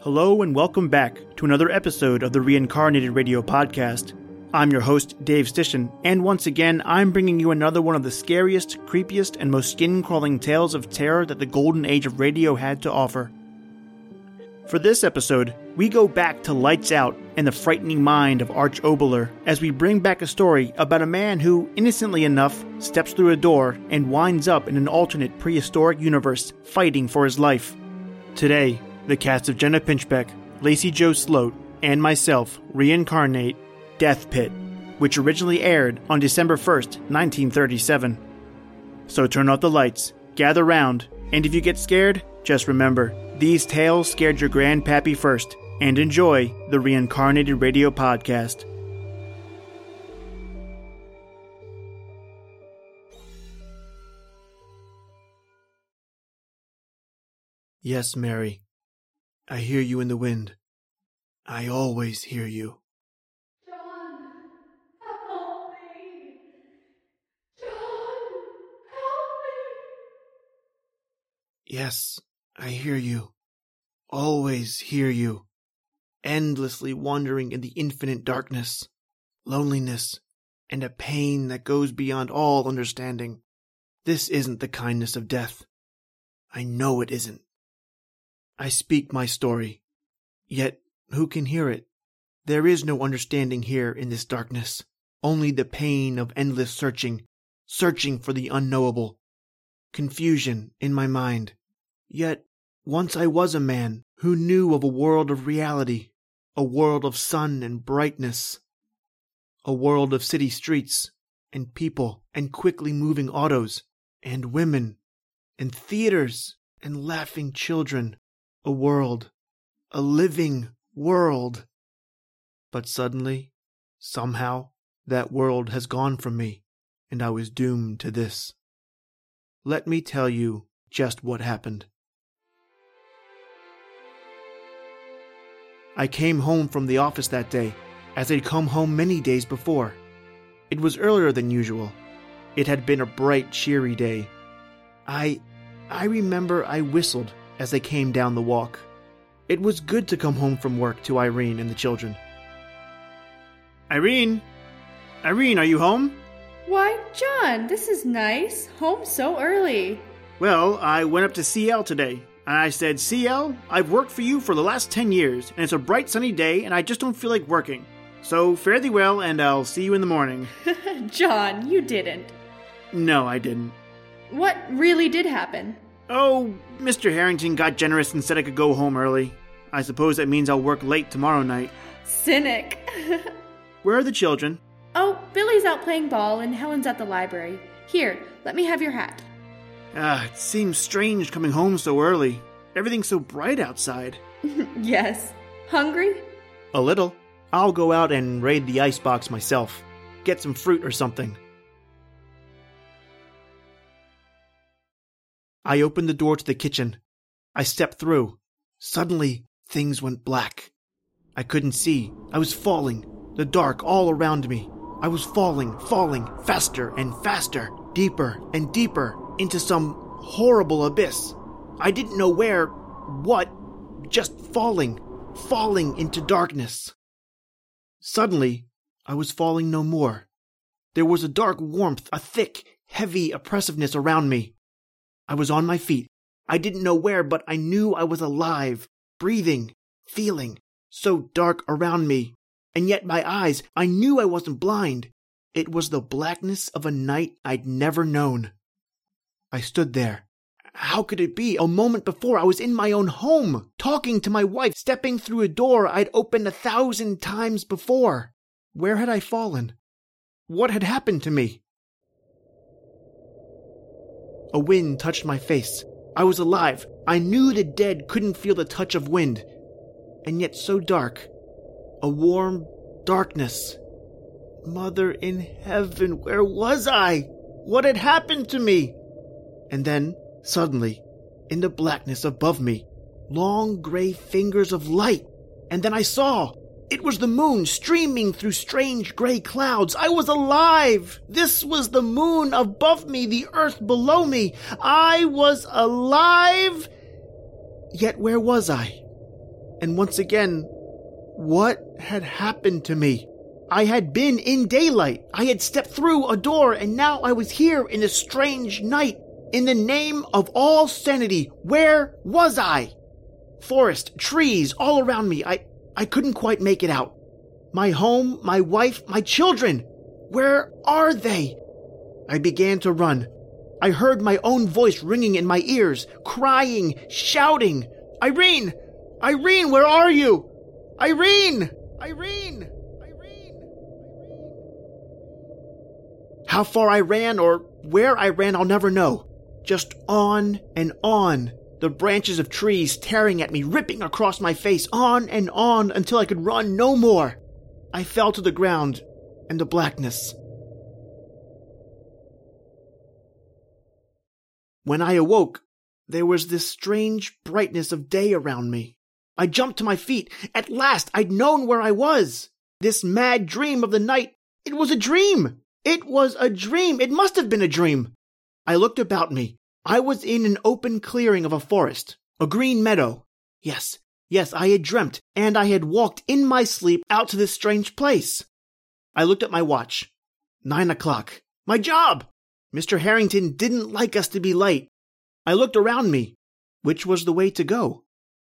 Hello and welcome back to another episode of the Reincarnated Radio Podcast. I'm your host, Dave Stishan, and once again, I'm bringing you another one of the scariest, creepiest, and most skin crawling tales of terror that the golden age of radio had to offer. For this episode, we go back to Lights Out and the frightening mind of Arch Oboler as we bring back a story about a man who, innocently enough, steps through a door and winds up in an alternate prehistoric universe fighting for his life. Today, the cast of Jenna Pinchbeck, Lacey Jo Sloat, and myself reincarnate Death Pit, which originally aired on December 1st, 1937. So turn off the lights, gather round, and if you get scared, just remember these tales scared your grandpappy first, and enjoy the Reincarnated Radio Podcast. Yes, Mary. I hear you in the wind. I always hear you. John, help me. John, help me. Yes, I hear you. Always hear you. Endlessly wandering in the infinite darkness, loneliness, and a pain that goes beyond all understanding. This isn't the kindness of death. I know it isn't. I speak my story. Yet, who can hear it? There is no understanding here in this darkness, only the pain of endless searching, searching for the unknowable. Confusion in my mind. Yet, once I was a man who knew of a world of reality, a world of sun and brightness, a world of city streets and people and quickly moving autos and women and theaters and laughing children a world, a living world. But suddenly, somehow, that world has gone from me, and I was doomed to this. Let me tell you just what happened. I came home from the office that day, as I'd come home many days before. It was earlier than usual. It had been a bright, cheery day. I. I remember I whistled as they came down the walk. It was good to come home from work to Irene and the children. Irene? Irene, are you home? Why, John, this is nice. Home so early. Well, I went up to CL today, and I said, CL, I've worked for you for the last 10 years, and it's a bright sunny day, and I just don't feel like working. So fare thee well, and I'll see you in the morning. John, you didn't. no, I didn't. What really did happen? Oh, Mr. Harrington got generous and said I could go home early. I suppose that means I'll work late tomorrow night. Cynic. Where are the children? oh, Billy's out playing ball and Helen's at the library. Here, let me have your hat. Ah, it seems strange coming home so early. Everything's so bright outside. yes. Hungry? A little. I'll go out and raid the icebox myself. Get some fruit or something. I opened the door to the kitchen. I stepped through. Suddenly, things went black. I couldn't see. I was falling. The dark all around me. I was falling, falling, faster and faster, deeper and deeper into some horrible abyss. I didn't know where, what, just falling, falling into darkness. Suddenly, I was falling no more. There was a dark warmth, a thick, heavy oppressiveness around me. I was on my feet. I didn't know where, but I knew I was alive, breathing, feeling, so dark around me. And yet my eyes, I knew I wasn't blind. It was the blackness of a night I'd never known. I stood there. How could it be? A moment before I was in my own home, talking to my wife, stepping through a door I'd opened a thousand times before. Where had I fallen? What had happened to me? A wind touched my face. I was alive. I knew the dead couldn't feel the touch of wind. And yet so dark. A warm darkness. Mother in heaven, where was I? What had happened to me? And then, suddenly, in the blackness above me, long gray fingers of light. And then I saw. It was the moon streaming through strange gray clouds. I was alive! This was the moon above me, the earth below me. I was alive! Yet where was I? And once again, what had happened to me? I had been in daylight. I had stepped through a door and now I was here in a strange night. In the name of all sanity, where was I? Forest, trees all around me. I, I couldn't quite make it out. My home, my wife, my children. Where are they? I began to run. I heard my own voice ringing in my ears, crying, shouting, Irene! Irene, where are you? Irene! Irene! Irene! How far I ran or where I ran, I'll never know. Just on and on. The branches of trees tearing at me, ripping across my face, on and on until I could run no more. I fell to the ground and the blackness. When I awoke, there was this strange brightness of day around me. I jumped to my feet. At last, I'd known where I was. This mad dream of the night, it was a dream. It was a dream. It must have been a dream. I looked about me. I was in an open clearing of a forest, a green meadow. Yes, yes, I had dreamt, and I had walked in my sleep out to this strange place. I looked at my watch. Nine o'clock. My job! Mr. Harrington didn't like us to be late. I looked around me. Which was the way to go?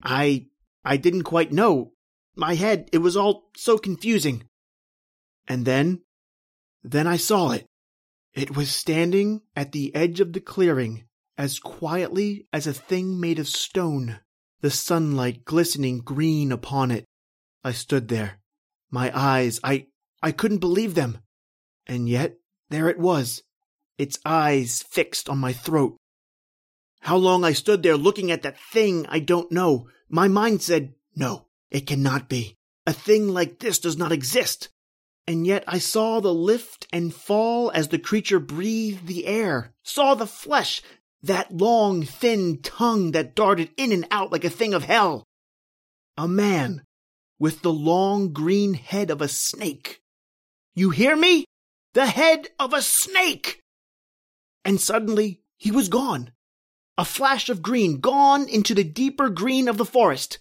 I I didn't quite know. My head, it was all so confusing. And then, then I saw it. It was standing at the edge of the clearing, as quietly as a thing made of stone, the sunlight glistening green upon it. I stood there. My eyes, I, I couldn't believe them. And yet, there it was, its eyes fixed on my throat. How long I stood there looking at that thing, I don't know, my mind said, no, it cannot be. A thing like this does not exist. And yet I saw the lift and fall as the creature breathed the air, saw the flesh, that long, thin tongue that darted in and out like a thing of hell. A man with the long green head of a snake. You hear me? The head of a snake! And suddenly he was gone. A flash of green gone into the deeper green of the forest.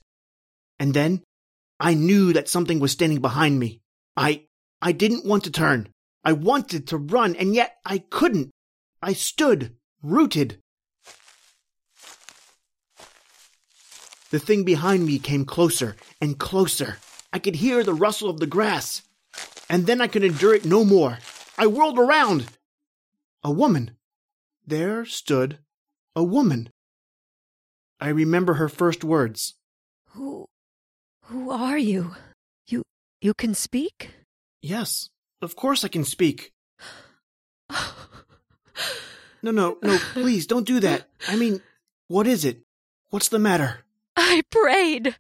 And then I knew that something was standing behind me. I, I didn't want to turn. I wanted to run, and yet I couldn't. I stood, rooted. The thing behind me came closer and closer. I could hear the rustle of the grass. And then I could endure it no more. I whirled around. A woman. There stood a woman. I remember her first words. Who who are you? You you can speak? Yes, of course I can speak. no, no, no, please don't do that. I mean, what is it? What's the matter? I prayed.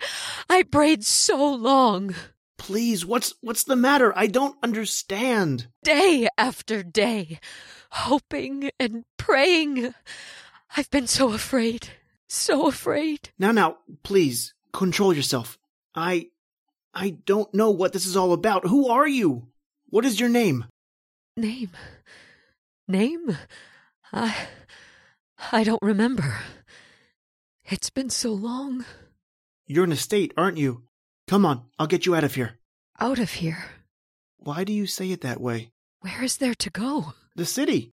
I prayed so long. Please, what's what's the matter? I don't understand. Day after day, hoping and praying. I've been so afraid. So afraid. Now, now, please, control yourself. I. I don't know what this is all about. Who are you? What is your name? Name? Name? I. I don't remember. It's been so long. You're in a state, aren't you? Come on, I'll get you out of here. Out of here? Why do you say it that way? Where is there to go? The city.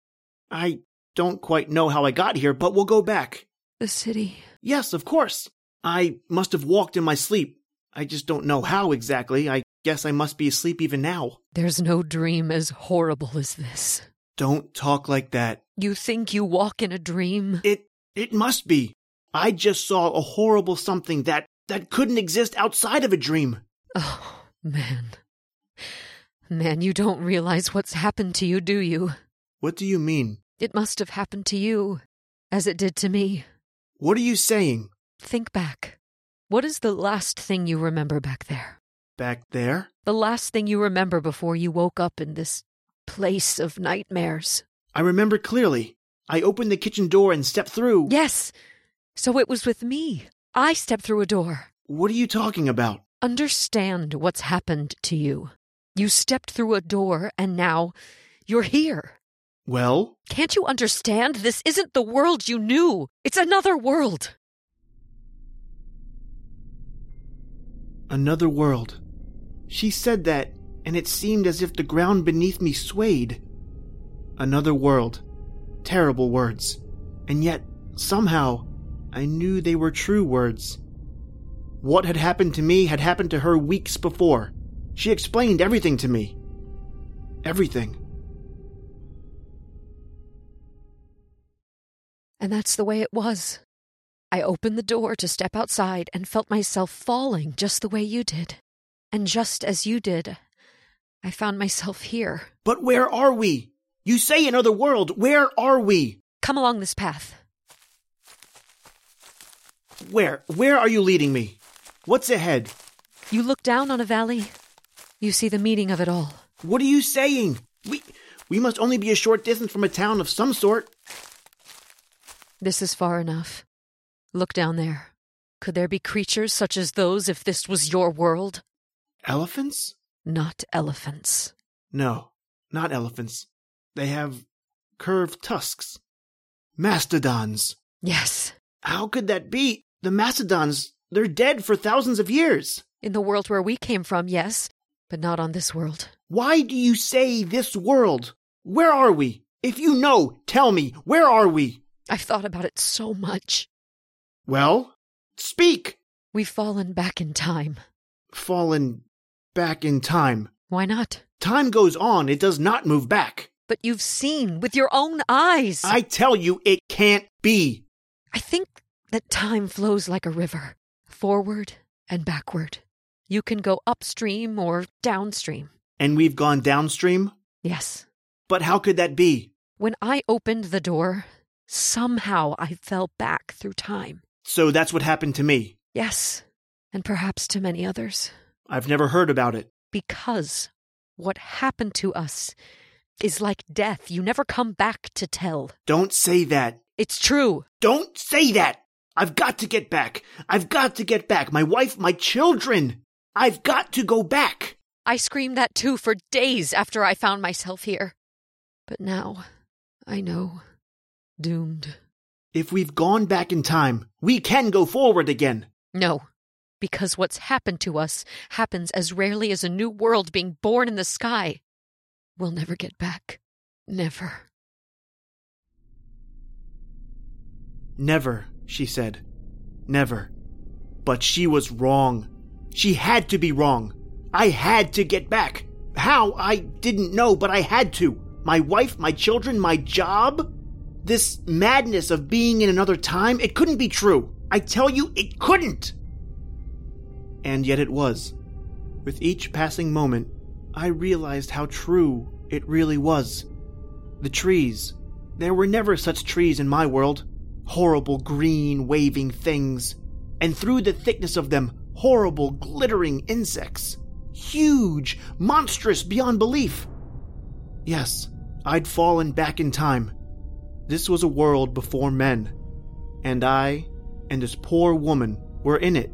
I don't quite know how I got here, but we'll go back. The city? Yes, of course. I must have walked in my sleep. I just don't know how exactly. I guess I must be asleep even now. There's no dream as horrible as this. Don't talk like that. You think you walk in a dream? It it must be. I just saw a horrible something that that couldn't exist outside of a dream. Oh, man. Man, you don't realize what's happened to you, do you? What do you mean? It must have happened to you, as it did to me. What are you saying? Think back. What is the last thing you remember back there? Back there? The last thing you remember before you woke up in this place of nightmares. I remember clearly. I opened the kitchen door and stepped through. Yes. So it was with me. I stepped through a door. What are you talking about? Understand what's happened to you. You stepped through a door and now you're here. Well? Can't you understand? This isn't the world you knew. It's another world. Another world. She said that, and it seemed as if the ground beneath me swayed. Another world. Terrible words. And yet, somehow, I knew they were true words. What had happened to me had happened to her weeks before. She explained everything to me. Everything. And that's the way it was. I opened the door to step outside and felt myself falling just the way you did. And just as you did, I found myself here. But where are we? You say another world. Where are we? Come along this path. Where? Where are you leading me? What's ahead? You look down on a valley. You see the meaning of it all. What are you saying? We we must only be a short distance from a town of some sort. This is far enough. Look down there. Could there be creatures such as those if this was your world? Elephants? Not elephants. No, not elephants. They have curved tusks. Mastodons. Yes. How could that be? The Mastodons, they're dead for thousands of years. In the world where we came from, yes, but not on this world. Why do you say this world? Where are we? If you know, tell me, where are we? I've thought about it so much. Well, speak. We've fallen back in time. Fallen back in time. Why not? Time goes on, it does not move back. But you've seen with your own eyes. I tell you, it can't be. I think that time flows like a river, forward and backward. You can go upstream or downstream. And we've gone downstream? Yes. But how could that be? When I opened the door, somehow I fell back through time. So that's what happened to me. Yes, and perhaps to many others. I've never heard about it. Because what happened to us is like death. You never come back to tell. Don't say that. It's true. Don't say that. I've got to get back. I've got to get back. My wife, my children. I've got to go back. I screamed that too for days after I found myself here. But now, I know. Doomed. If we've gone back in time, we can go forward again. No, because what's happened to us happens as rarely as a new world being born in the sky. We'll never get back. Never. Never, she said. Never. But she was wrong. She had to be wrong. I had to get back. How? I didn't know, but I had to. My wife, my children, my job? This madness of being in another time, it couldn't be true. I tell you, it couldn't. And yet it was. With each passing moment, I realized how true it really was. The trees. There were never such trees in my world. Horrible green waving things. And through the thickness of them, horrible glittering insects. Huge, monstrous beyond belief. Yes, I'd fallen back in time. This was a world before men. And I and this poor woman were in it.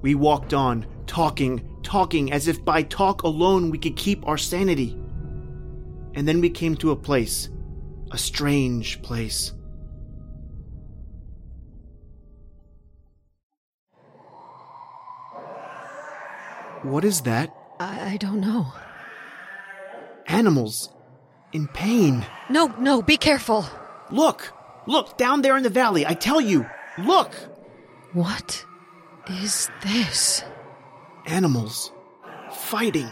We walked on, talking, talking as if by talk alone we could keep our sanity. And then we came to a place, a strange place. What is that? I, I don't know. Animals. In pain. No, no, be careful. Look! Look, down there in the valley, I tell you! Look! What is this? Animals. Fighting.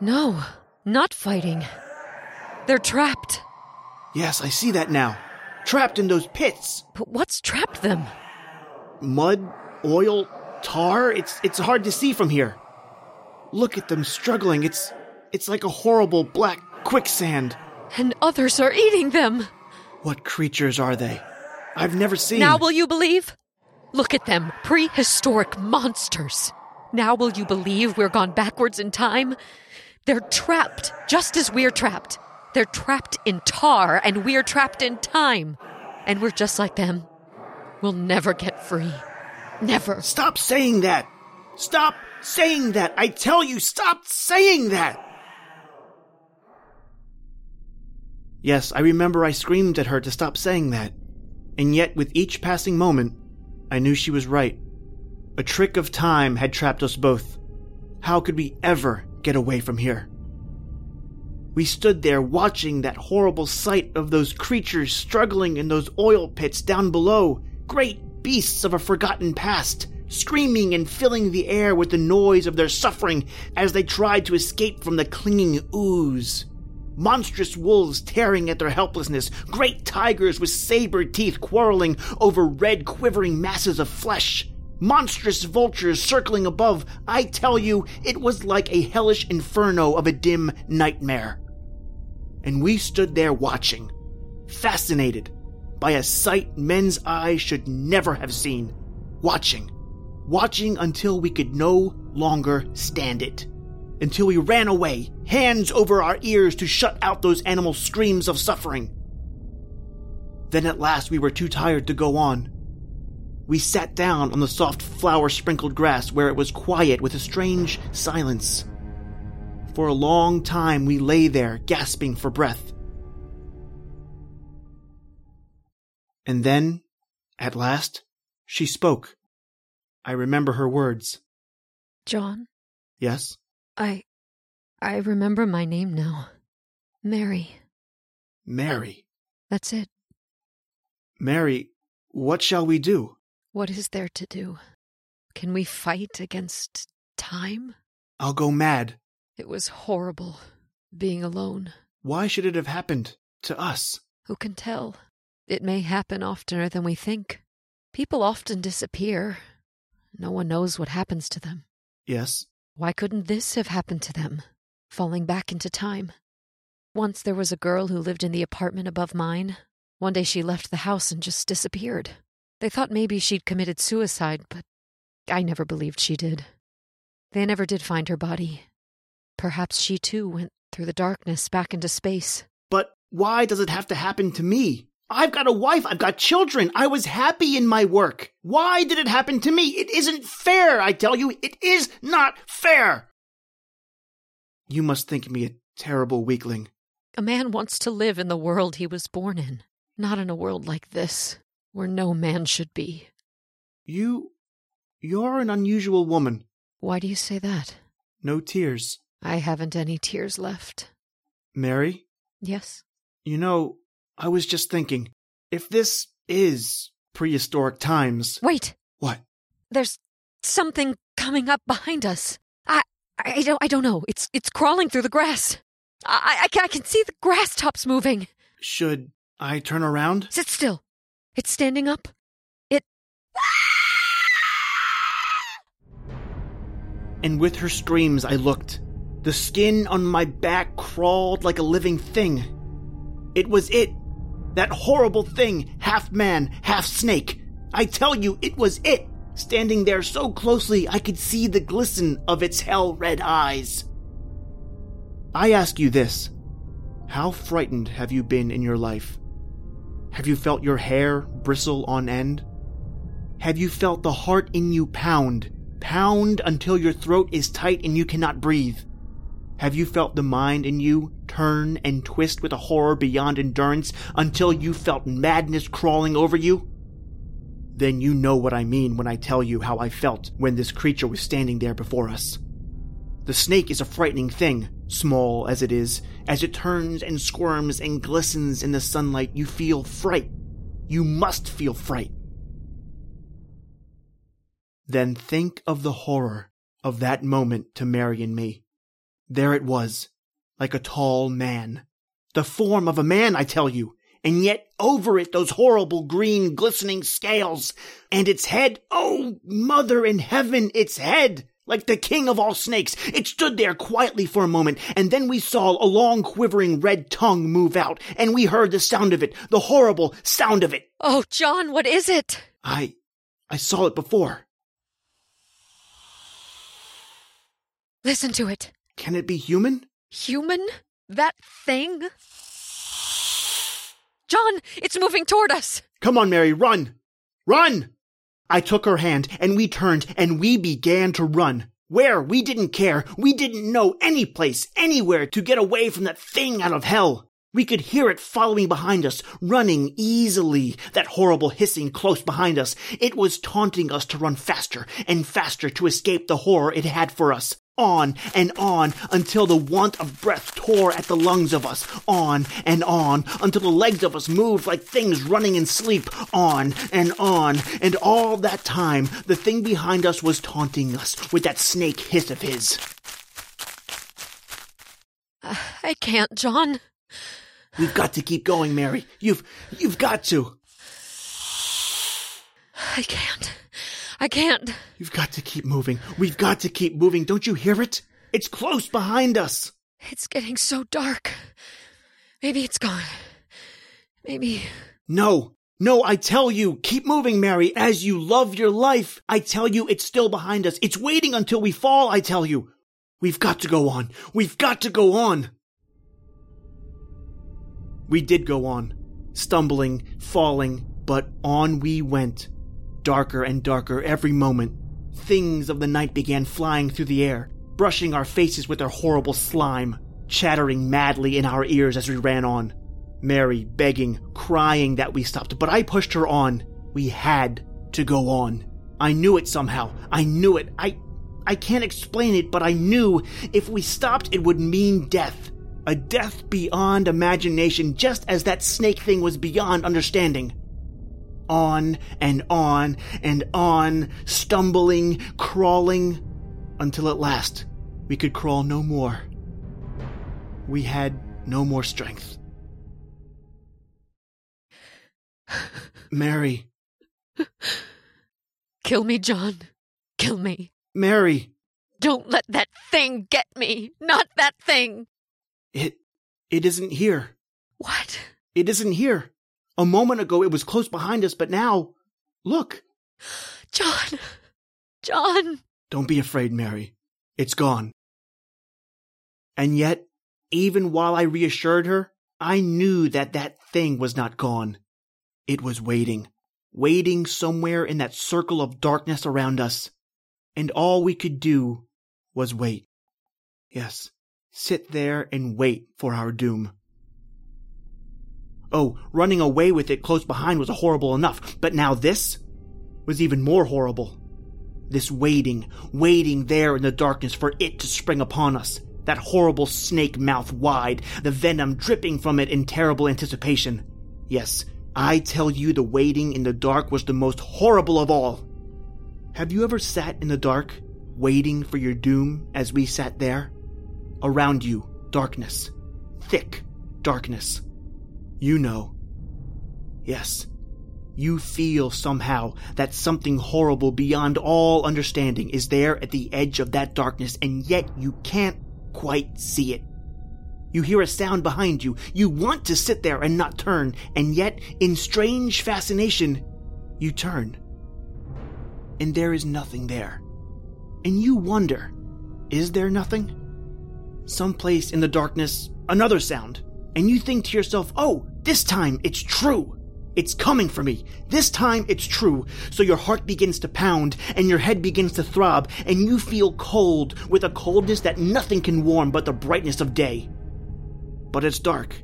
No, not fighting. They're trapped. Yes, I see that now. Trapped in those pits. But what's trapped them? Mud, oil, tar. It's it's hard to see from here. Look at them struggling. It's it's like a horrible black quicksand. And others are eating them. What creatures are they? I've never seen. Now will you believe? Look at them, prehistoric monsters. Now will you believe we're gone backwards in time? They're trapped, just as we're trapped. They're trapped in tar, and we're trapped in time. And we're just like them. We'll never get free. Never. Stop saying that. Stop saying that. I tell you, stop saying that. Yes, I remember I screamed at her to stop saying that. And yet, with each passing moment, I knew she was right. A trick of time had trapped us both. How could we ever get away from here? We stood there watching that horrible sight of those creatures struggling in those oil pits down below, great beasts of a forgotten past, screaming and filling the air with the noise of their suffering as they tried to escape from the clinging ooze. Monstrous wolves tearing at their helplessness, great tigers with saber teeth quarreling over red quivering masses of flesh, monstrous vultures circling above. I tell you, it was like a hellish inferno of a dim nightmare. And we stood there watching, fascinated by a sight men's eyes should never have seen, watching watching until we could no longer stand it. Until we ran away, hands over our ears to shut out those animal screams of suffering. Then at last we were too tired to go on. We sat down on the soft flower sprinkled grass where it was quiet with a strange silence. For a long time we lay there gasping for breath. And then, at last, she spoke. I remember her words. John? Yes? I. I remember my name now. Mary. Mary. That's it. Mary, what shall we do? What is there to do? Can we fight against time? I'll go mad. It was horrible being alone. Why should it have happened to us? Who can tell? It may happen oftener than we think. People often disappear, no one knows what happens to them. Yes. Why couldn't this have happened to them? Falling back into time. Once there was a girl who lived in the apartment above mine. One day she left the house and just disappeared. They thought maybe she'd committed suicide, but I never believed she did. They never did find her body. Perhaps she too went through the darkness back into space. But why does it have to happen to me? I've got a wife. I've got children. I was happy in my work. Why did it happen to me? It isn't fair, I tell you. It is not fair. You must think me a terrible weakling. A man wants to live in the world he was born in, not in a world like this, where no man should be. You. You're an unusual woman. Why do you say that? No tears. I haven't any tears left. Mary? Yes? You know, I was just thinking, if this is prehistoric times. Wait. What? There's something coming up behind us. I I don't I don't know. It's it's crawling through the grass. I I, can, I can see the grass tops moving. Should I turn around? Sit still. It's standing up. It And with her screams I looked. The skin on my back crawled like a living thing. It was it, that horrible thing, half man, half snake. I tell you, it was it, standing there so closely I could see the glisten of its hell red eyes. I ask you this How frightened have you been in your life? Have you felt your hair bristle on end? Have you felt the heart in you pound, pound until your throat is tight and you cannot breathe? Have you felt the mind in you turn and twist with a horror beyond endurance until you felt madness crawling over you? Then you know what I mean when I tell you how I felt when this creature was standing there before us. The snake is a frightening thing, small as it is. As it turns and squirms and glistens in the sunlight, you feel fright. You must feel fright. Then think of the horror of that moment to Mary and me. There it was, like a tall man. The form of a man, I tell you. And yet over it those horrible green glistening scales. And its head, oh, mother in heaven, its head! Like the king of all snakes, it stood there quietly for a moment, and then we saw a long quivering red tongue move out, and we heard the sound of it, the horrible sound of it. Oh, John, what is it? I, I saw it before. Listen to it. Can it be human? Human? That thing? John, it's moving toward us. Come on, Mary, run! Run! I took her hand and we turned and we began to run. Where? We didn't care. We didn't know any place, anywhere to get away from that thing out of hell. We could hear it following behind us, running easily, that horrible hissing close behind us. It was taunting us to run faster and faster to escape the horror it had for us. On and on until the want of breath tore at the lungs of us. On and on until the legs of us moved like things running in sleep. On and on. And all that time, the thing behind us was taunting us with that snake hiss of his. Uh, I can't, John. We've got to keep going, Mary. You've, you've got to. I can't. I can't. You've got to keep moving. We've got to keep moving. Don't you hear it? It's close behind us. It's getting so dark. Maybe it's gone. Maybe. No, no, I tell you, keep moving, Mary, as you love your life. I tell you, it's still behind us. It's waiting until we fall, I tell you. We've got to go on. We've got to go on. We did go on, stumbling, falling, but on we went. Darker and darker every moment. Things of the night began flying through the air, brushing our faces with their horrible slime, chattering madly in our ears as we ran on. Mary begging, crying that we stopped, but I pushed her on. We had to go on. I knew it somehow. I knew it. I I can't explain it, but I knew if we stopped it would mean death. A death beyond imagination, just as that snake thing was beyond understanding. On and on and on, stumbling, crawling, until at last we could crawl no more. We had no more strength. Mary. Kill me, John. Kill me. Mary. Don't let that thing get me. Not that thing. It. It isn't here. What? It isn't here. A moment ago it was close behind us, but now. Look. John. John. Don't be afraid, Mary. It's gone. And yet, even while I reassured her, I knew that that thing was not gone. It was waiting, waiting somewhere in that circle of darkness around us. And all we could do was wait. Yes, sit there and wait for our doom. Oh, running away with it close behind was horrible enough, but now this was even more horrible. This waiting, waiting there in the darkness for it to spring upon us. That horrible snake mouth wide, the venom dripping from it in terrible anticipation. Yes, I tell you the waiting in the dark was the most horrible of all. Have you ever sat in the dark, waiting for your doom as we sat there? Around you, darkness. Thick darkness. You know. Yes. You feel somehow that something horrible beyond all understanding is there at the edge of that darkness, and yet you can't quite see it. You hear a sound behind you. You want to sit there and not turn, and yet, in strange fascination, you turn and there is nothing there. And you wonder, is there nothing? Someplace in the darkness, another sound, and you think to yourself, oh, this time it's true. It's coming for me. This time it's true. So your heart begins to pound and your head begins to throb and you feel cold with a coldness that nothing can warm but the brightness of day. But it's dark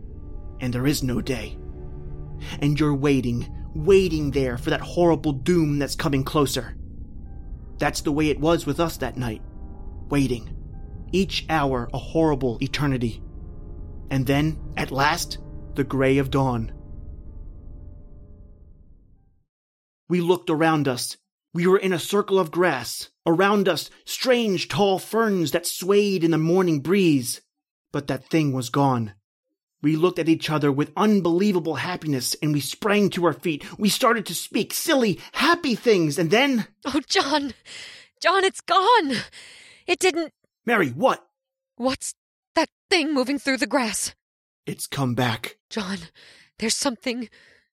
and there is no day. And you're waiting, waiting there for that horrible doom that's coming closer. That's the way it was with us that night. Waiting. Each hour a horrible eternity. And then, at last, the gray of dawn. We looked around us. We were in a circle of grass. Around us, strange tall ferns that swayed in the morning breeze. But that thing was gone. We looked at each other with unbelievable happiness and we sprang to our feet. We started to speak silly, happy things and then. Oh, John! John, it's gone! It didn't. Mary, what? What's that thing moving through the grass? It's come back. John, there's something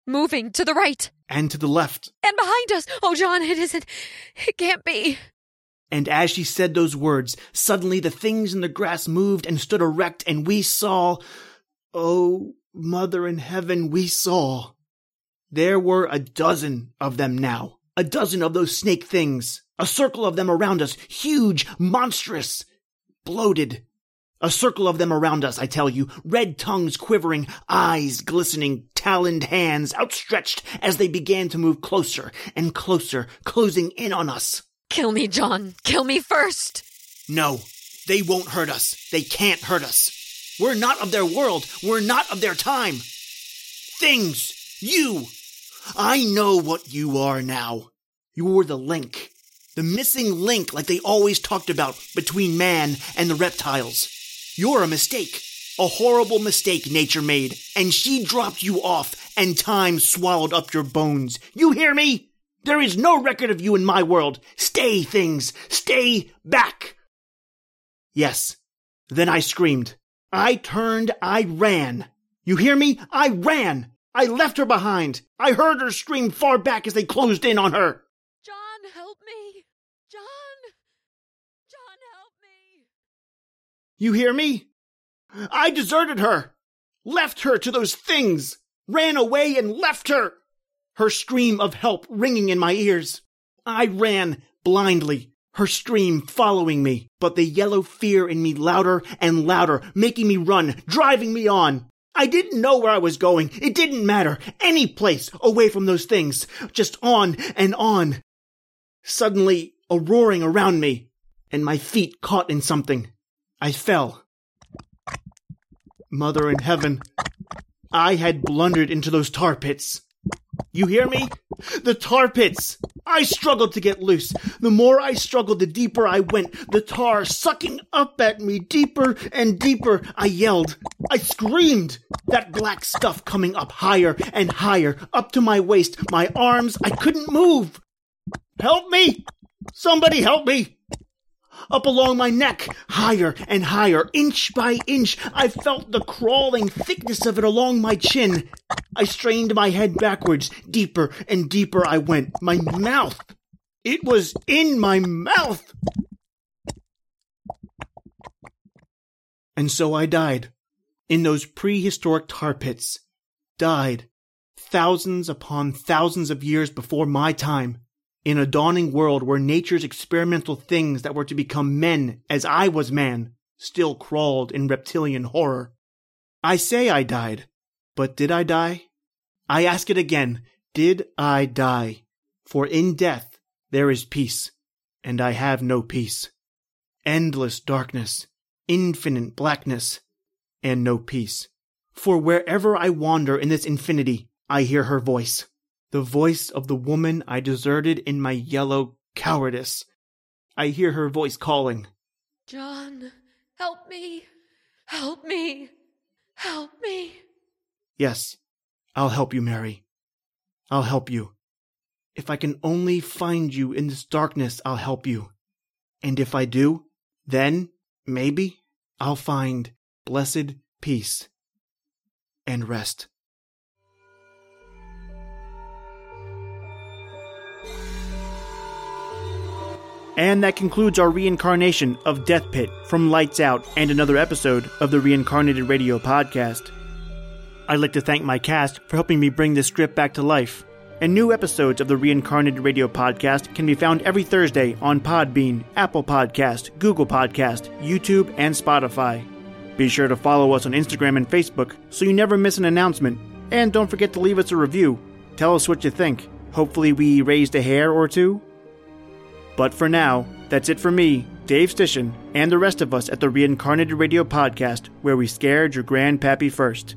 moving to the right. And to the left. And behind us. Oh, John, it isn't. It can't be. And as she said those words, suddenly the things in the grass moved and stood erect, and we saw. Oh, Mother in heaven, we saw. There were a dozen of them now. A dozen of those snake things. A circle of them around us. Huge, monstrous, bloated. A circle of them around us, I tell you, red tongues quivering, eyes glistening, taloned hands outstretched as they began to move closer and closer, closing in on us. Kill me, John. Kill me first. No, they won't hurt us. They can't hurt us. We're not of their world. We're not of their time. Things. You. I know what you are now. You're the link. The missing link, like they always talked about, between man and the reptiles. You're a mistake. A horrible mistake nature made, and she dropped you off, and time swallowed up your bones. You hear me? There is no record of you in my world. Stay, things. Stay back. Yes. Then I screamed. I turned, I ran. You hear me? I ran. I left her behind. I heard her scream far back as they closed in on her. John, help me. John. John, help me. You hear me? I deserted her. Left her to those things. Ran away and left her. Her scream of help ringing in my ears. I ran blindly, her scream following me, but the yellow fear in me louder and louder, making me run, driving me on. I didn't know where I was going. It didn't matter. Any place away from those things. Just on and on. Suddenly, a roaring around me, and my feet caught in something. I fell. Mother in heaven, I had blundered into those tar pits. You hear me? The tar pits! I struggled to get loose. The more I struggled, the deeper I went. The tar sucking up at me deeper and deeper. I yelled. I screamed. That black stuff coming up higher and higher, up to my waist, my arms. I couldn't move. Help me! Somebody help me! Up along my neck, higher and higher, inch by inch, I felt the crawling thickness of it along my chin. I strained my head backwards, deeper and deeper I went. My mouth! It was in my mouth! And so I died. In those prehistoric tar pits. Died. Thousands upon thousands of years before my time in a dawning world where nature's experimental things that were to become men as I was man still crawled in reptilian horror. I say I died, but did I die? I ask it again, did I die? For in death there is peace, and I have no peace. Endless darkness, infinite blackness, and no peace. For wherever I wander in this infinity, I hear her voice the voice of the woman I deserted in my yellow cowardice. I hear her voice calling. John, help me. Help me. Help me. Yes, I'll help you, Mary. I'll help you. If I can only find you in this darkness, I'll help you. And if I do, then, maybe, I'll find blessed peace and rest. And that concludes our reincarnation of Death Pit from Lights Out and another episode of the Reincarnated Radio podcast. I'd like to thank my cast for helping me bring this script back to life. And new episodes of the Reincarnated Radio podcast can be found every Thursday on Podbean, Apple Podcast, Google Podcast, YouTube, and Spotify. Be sure to follow us on Instagram and Facebook so you never miss an announcement. And don't forget to leave us a review. Tell us what you think. Hopefully, we raised a hair or two. But for now, that's it for me, Dave Stishan, and the rest of us at the Reincarnated Radio Podcast, where we scared your grandpappy first.